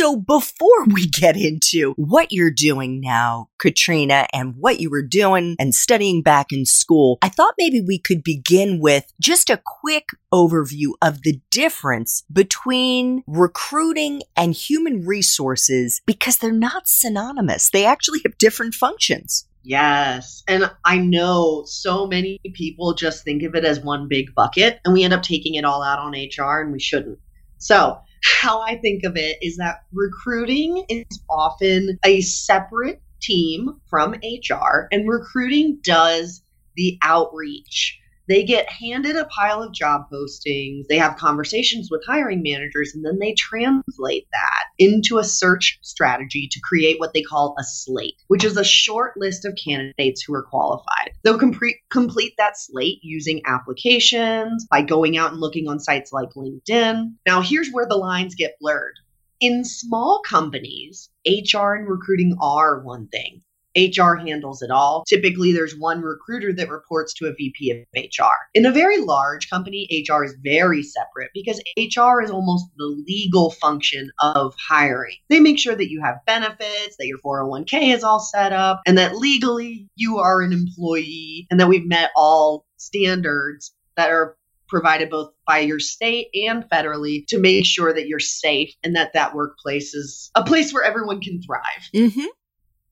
So before we get into what you're doing now, Katrina, and what you were doing and studying back in school, I thought maybe we could begin with just a quick overview of the difference between recruiting and human resources because they're not synonymous. They actually have different functions. Yes. And I know so many people just think of it as one big bucket and we end up taking it all out on HR and we shouldn't. So, how I think of it is that recruiting is often a separate team from HR, and recruiting does the outreach they get handed a pile of job postings, they have conversations with hiring managers, and then they translate that into a search strategy to create what they call a slate, which is a short list of candidates who are qualified. They'll complete, complete that slate using applications, by going out and looking on sites like LinkedIn. Now, here's where the lines get blurred. In small companies, HR and recruiting are one thing. HR handles it all. Typically, there's one recruiter that reports to a VP of HR. In a very large company, HR is very separate because HR is almost the legal function of hiring. They make sure that you have benefits, that your 401k is all set up, and that legally you are an employee, and that we've met all standards that are provided both by your state and federally to make sure that you're safe and that that workplace is a place where everyone can thrive. Mm-hmm.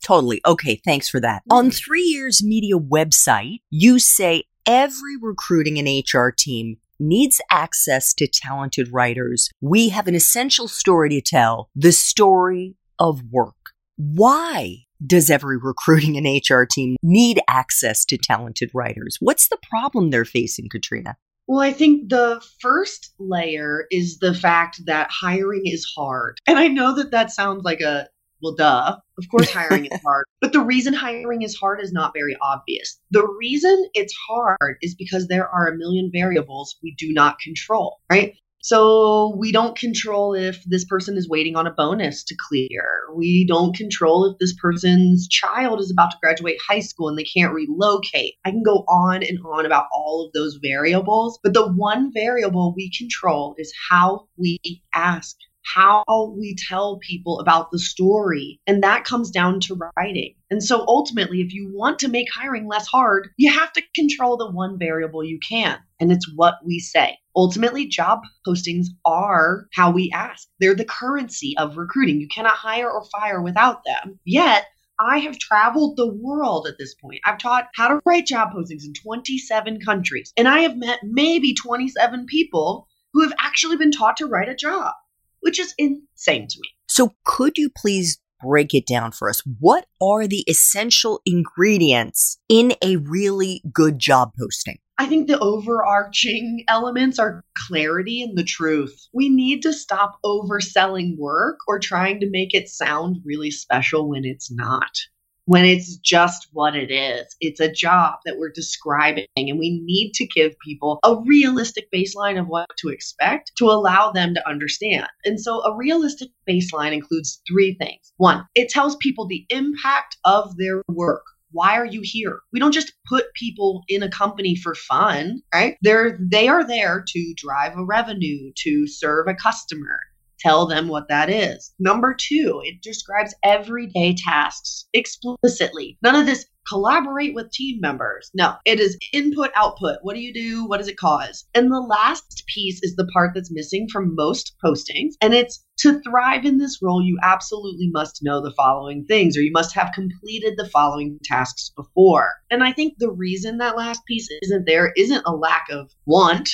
Totally. Okay, thanks for that. On Three Ears Media website, you say every recruiting and HR team needs access to talented writers. We have an essential story to tell, the story of work. Why does every recruiting and HR team need access to talented writers? What's the problem they're facing, Katrina? Well, I think the first layer is the fact that hiring is hard. And I know that that sounds like a well, duh. Of course, hiring is hard. But the reason hiring is hard is not very obvious. The reason it's hard is because there are a million variables we do not control, right? So we don't control if this person is waiting on a bonus to clear. We don't control if this person's child is about to graduate high school and they can't relocate. I can go on and on about all of those variables, but the one variable we control is how we ask how we tell people about the story. And that comes down to writing. And so ultimately, if you want to make hiring less hard, you have to control the one variable you can, and it's what we say. Ultimately, job postings are how we ask. They're the currency of recruiting. You cannot hire or fire without them. Yet, I have traveled the world at this point. I've taught how to write job postings in 27 countries, and I have met maybe 27 people who have actually been taught to write a job which is insane to me. So, could you please break it down for us? What are the essential ingredients in a really good job posting? I think the overarching elements are clarity and the truth. We need to stop overselling work or trying to make it sound really special when it's not when it's just what it is. It's a job that we're describing, and we need to give people a realistic baseline of what to expect to allow them to understand. And so, a realistic baseline includes three things. One, it tells people the impact of their work. Why are you here? We don't just put people in a company for fun, right? They're they are there to drive a revenue, to serve a customer, tell them what that is. Number two, it describes everyday tasks explicitly. None of this collaborate with team members. No, it is input, output. What do you do? What does it cause? And the last piece is the part that's missing from most postings, and it's to thrive in this role, you absolutely must know the following things, or you must have completed the following tasks before. And I think the reason that last piece isn't there isn't a lack of want,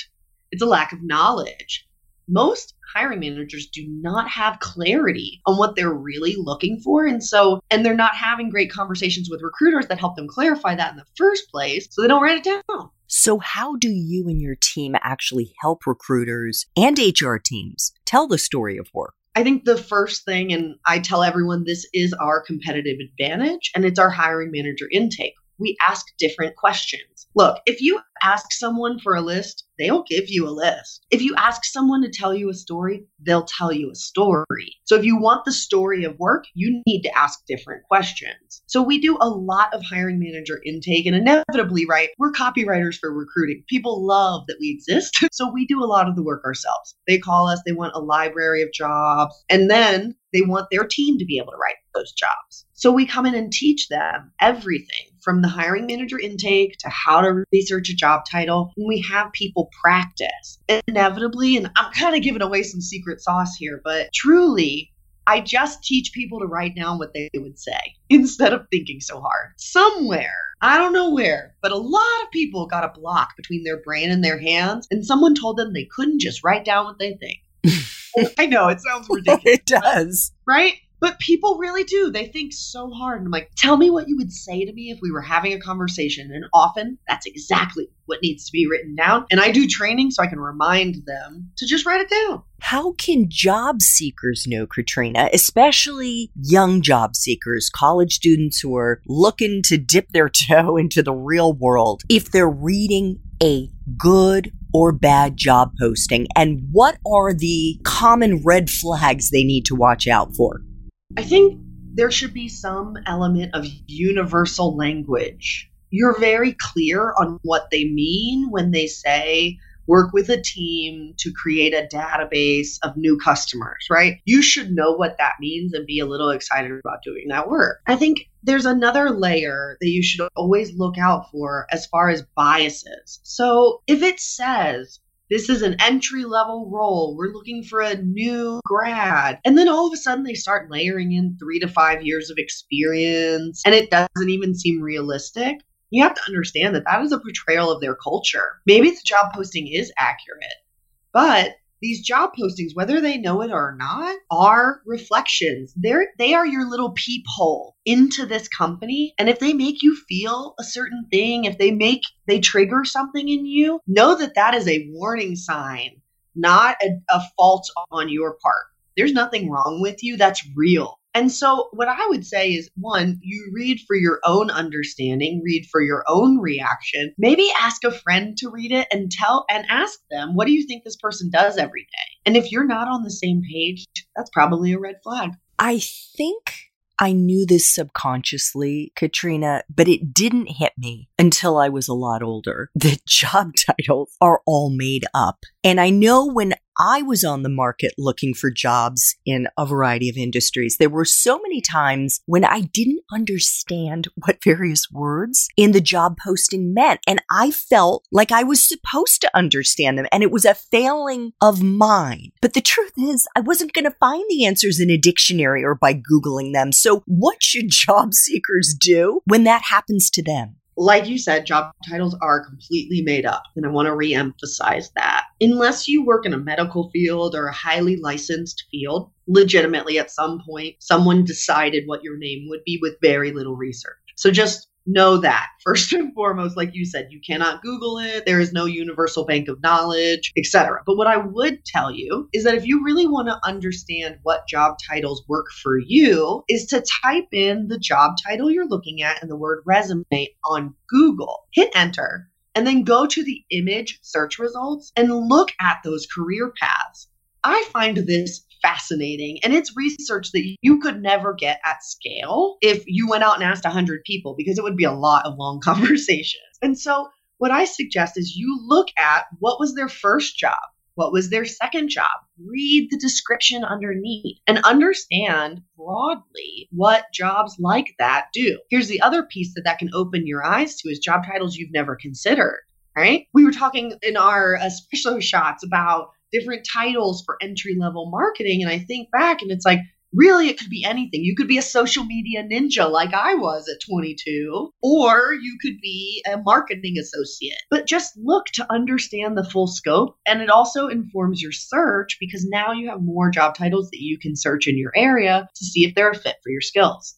it's a lack of knowledge most hiring managers do not have clarity on what they're really looking for. And so, and they're not having great conversations with recruiters that help them clarify that in the first place. So they don't write it down. So, how do you and your team actually help recruiters and HR teams tell the story of work? I think the first thing, and I tell everyone this is our competitive advantage, and it's our hiring manager intake. We ask different questions. Look, if you ask someone for a list, they'll give you a list. If you ask someone to tell you a story, they'll tell you a story. So if you want the story of work, you need to ask different questions. So we do a lot of hiring manager intake and inevitably, right, we're copywriters for recruiting. People love that we exist. So we do a lot of the work ourselves. They call us, they want a library of jobs, and then they want their team to be able to write those jobs. So we come in and teach them everything from the hiring manager intake to how to research a job title. And we have people practice. Inevitably, and I'm kind of giving away some secret sauce here, but truly, I just teach people to write down what they would say instead of thinking so hard. Somewhere, I don't know where, but a lot of people got a block between their brain and their hands, and someone told them they couldn't just write down what they think. I know it sounds ridiculous. it does. Right? But people really do. They think so hard. And I'm like, tell me what you would say to me if we were having a conversation. And often that's exactly what needs to be written down. And I do training so I can remind them to just write it down. How can job seekers know, Katrina, especially young job seekers, college students who are looking to dip their toe into the real world, if they're reading a good or bad job posting? And what are the common red flags they need to watch out for? I think there should be some element of universal language. You're very clear on what they mean when they say, work with a team to create a database of new customers, right? You should know what that means and be a little excited about doing that work. I think there's another layer that you should always look out for as far as biases. So if it says this is an entry level role. We're looking for a new grad. And then all of a sudden they start layering in three to five years of experience and it doesn't even seem realistic. You have to understand that that is a portrayal of their culture. Maybe the job posting is accurate, but these job postings, whether they know it or not, are reflections. They're they are your little peephole into this company. And if they make you feel a certain thing, if they make they trigger something in you, know that that is a warning sign, not a, a fault on your part. There's nothing wrong with you. That's real. And so, what I would say is one, you read for your own understanding, read for your own reaction. Maybe ask a friend to read it and tell and ask them, what do you think this person does every day? And if you're not on the same page, that's probably a red flag. I think I knew this subconsciously, Katrina, but it didn't hit me until I was a lot older. The job titles are all made up. And I know when I was on the market looking for jobs in a variety of industries. There were so many times when I didn't understand what various words in the job posting meant. And I felt like I was supposed to understand them. And it was a failing of mine. But the truth is, I wasn't going to find the answers in a dictionary or by Googling them. So what should job seekers do when that happens to them? Like you said, job titles are completely made up. And I want to reemphasize that. Unless you work in a medical field or a highly licensed field, legitimately at some point, someone decided what your name would be with very little research. So just know that. First and foremost like you said you cannot google it. There is no universal bank of knowledge etc but what i would tell you is that if you really want to understand what job titles work for you is to type in the job title you're looking at and the word resume on google. Hit enter and then go to the image search results and look at those career paths. I find this fascinating. And it's research that you could never get at scale if you went out and asked 100 people, because it would be a lot of long conversations. And so, what I suggest is you look at what was their first job? What was their second job? Read the description underneath and understand broadly what jobs like that do. Here's the other piece that that can open your eyes to is job titles you've never considered right? We were talking in our uh, special shots about different titles for entry level marketing. And I think back and it's like, really, it could be anything. You could be a social media ninja like I was at 22, or you could be a marketing associate. But just look to understand the full scope. And it also informs your search because now you have more job titles that you can search in your area to see if they're a fit for your skills.